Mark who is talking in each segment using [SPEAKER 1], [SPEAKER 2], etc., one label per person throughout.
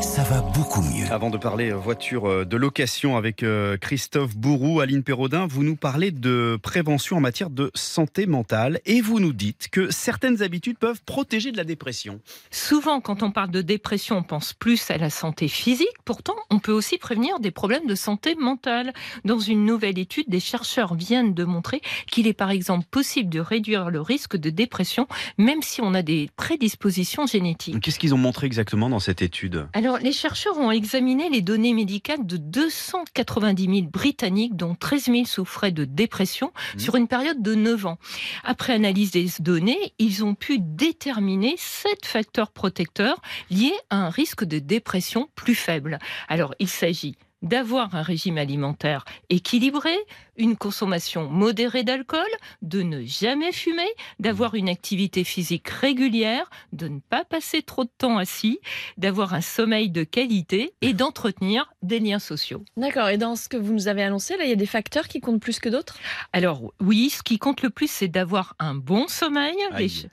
[SPEAKER 1] Ça va beaucoup mieux.
[SPEAKER 2] Avant de parler euh, voiture euh, de location avec euh, Christophe Bourou, Aline Perraudin, vous nous parlez de prévention en matière de santé mentale et vous nous dites que certaines habitudes peuvent protéger de la dépression.
[SPEAKER 3] Souvent, quand on parle de dépression, on pense plus à la santé physique. Pourtant, on peut aussi prévenir des problèmes de santé mentale. Dans une nouvelle étude, des chercheurs viennent de montrer qu'il est par exemple possible de réduire le risque de dépression, même si on a des prédispositions génétiques.
[SPEAKER 2] Qu'est-ce qu'ils ont montré exactement dans cette étude?
[SPEAKER 3] Alors, les chercheurs ont examiné les données médicales de 290 000 Britanniques, dont 13 000 souffraient de dépression,
[SPEAKER 2] Mmh.
[SPEAKER 3] sur une période de 9 ans. Après analyse des données, ils ont pu déterminer sept facteurs protecteurs liés à un risque de dépression plus faible. Alors, il s'agit d'avoir un régime alimentaire équilibré, une consommation modérée d'alcool, de ne jamais fumer, d'avoir une activité physique régulière, de ne pas passer trop de temps assis, d'avoir un sommeil de qualité et d'entretenir des liens sociaux.
[SPEAKER 4] D'accord, et dans ce que vous nous avez annoncé, là, il y a des facteurs qui comptent plus que d'autres?
[SPEAKER 3] Alors oui, ce qui compte le plus, c'est d'avoir un bon sommeil. Les,
[SPEAKER 2] Aïe.
[SPEAKER 3] ch-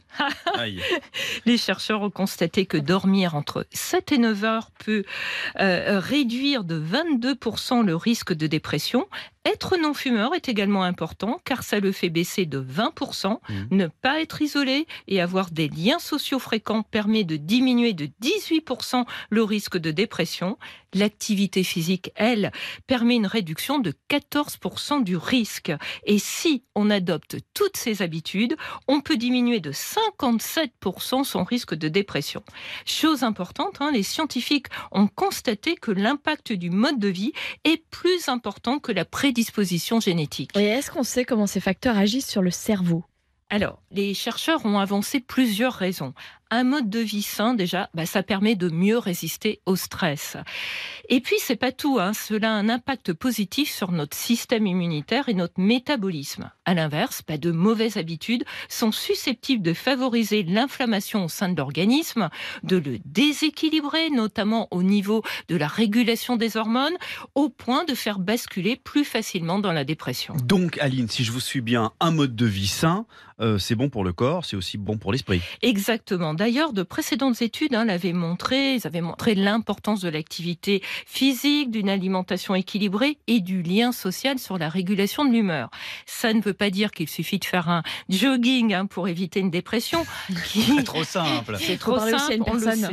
[SPEAKER 2] Aïe.
[SPEAKER 3] les chercheurs ont constaté que dormir entre 7 et 9 heures peut euh, réduire de 22% le risque de dépression. Être non-fumeur est également important car ça le fait baisser de 20%.
[SPEAKER 2] Mhm.
[SPEAKER 3] Ne pas être isolé et avoir des liens sociaux fréquents permet de diminuer de 18% le risque de dépression. L'activité physique, elle, permet une réduction de 14% du risque. Et si on adopte toutes ces habitudes, on peut diminuer de 57% son risque de dépression. Chose importante, hein, les scientifiques ont constaté que l'impact du mode de vie est plus important que la prédisposition génétique.
[SPEAKER 4] Et est-ce qu'on sait comment ces facteurs agissent sur le cerveau?
[SPEAKER 3] Alors, les chercheurs ont avancé plusieurs raisons. Un mode de vie sain, déjà, bah, ça permet de mieux résister au stress. Et puis, c'est pas tout. Hein. Cela a un impact positif sur notre système immunitaire et notre métabolisme. À l'inverse, bah, de mauvaises habitudes sont susceptibles de favoriser l'inflammation au sein de l'organisme, de le déséquilibrer, notamment au niveau de la régulation des hormones, au point de faire basculer plus facilement dans la dépression.
[SPEAKER 2] Donc Aline, si je vous suis bien, un mode de vie sain, euh, c'est bon pour le corps, c'est aussi bon pour l'esprit.
[SPEAKER 3] Exactement. D'ailleurs, de précédentes études hein, l'avaient montré. Ils avaient montré l'importance de l'activité physique, d'une alimentation équilibrée et du lien social sur la régulation de l'humeur. Ça ne veut pas dire qu'il suffit de faire un jogging hein, pour éviter une dépression. Qui...
[SPEAKER 2] Trop simple.
[SPEAKER 3] C'est trop
[SPEAKER 4] parler aussi à
[SPEAKER 3] simple,
[SPEAKER 4] une
[SPEAKER 3] on le sait.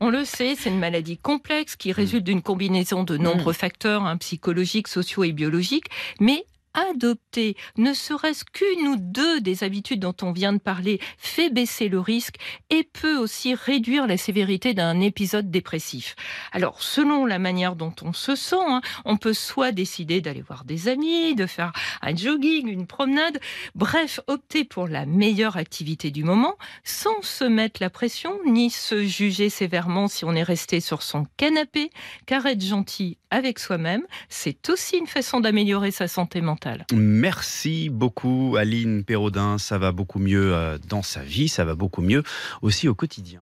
[SPEAKER 3] On le sait, c'est une maladie complexe qui résulte d'une combinaison de nombreux facteurs hein, psychologiques, sociaux et biologiques, mais adopter ne serait-ce qu'une ou deux des habitudes dont on vient de parler fait baisser le risque et peut aussi réduire la sévérité d'un épisode dépressif. Alors, selon la manière dont on se sent, hein, on peut soit décider d'aller voir des amis, de faire un jogging, une promenade, bref, opter pour la meilleure activité du moment sans se mettre la pression ni se juger sévèrement si on est resté sur son canapé, car être gentil avec soi-même, c'est aussi une façon d'améliorer sa santé mentale.
[SPEAKER 2] Merci beaucoup Aline Perraudin, ça va beaucoup mieux euh, dans sa vie, ça va beaucoup mieux aussi au quotidien.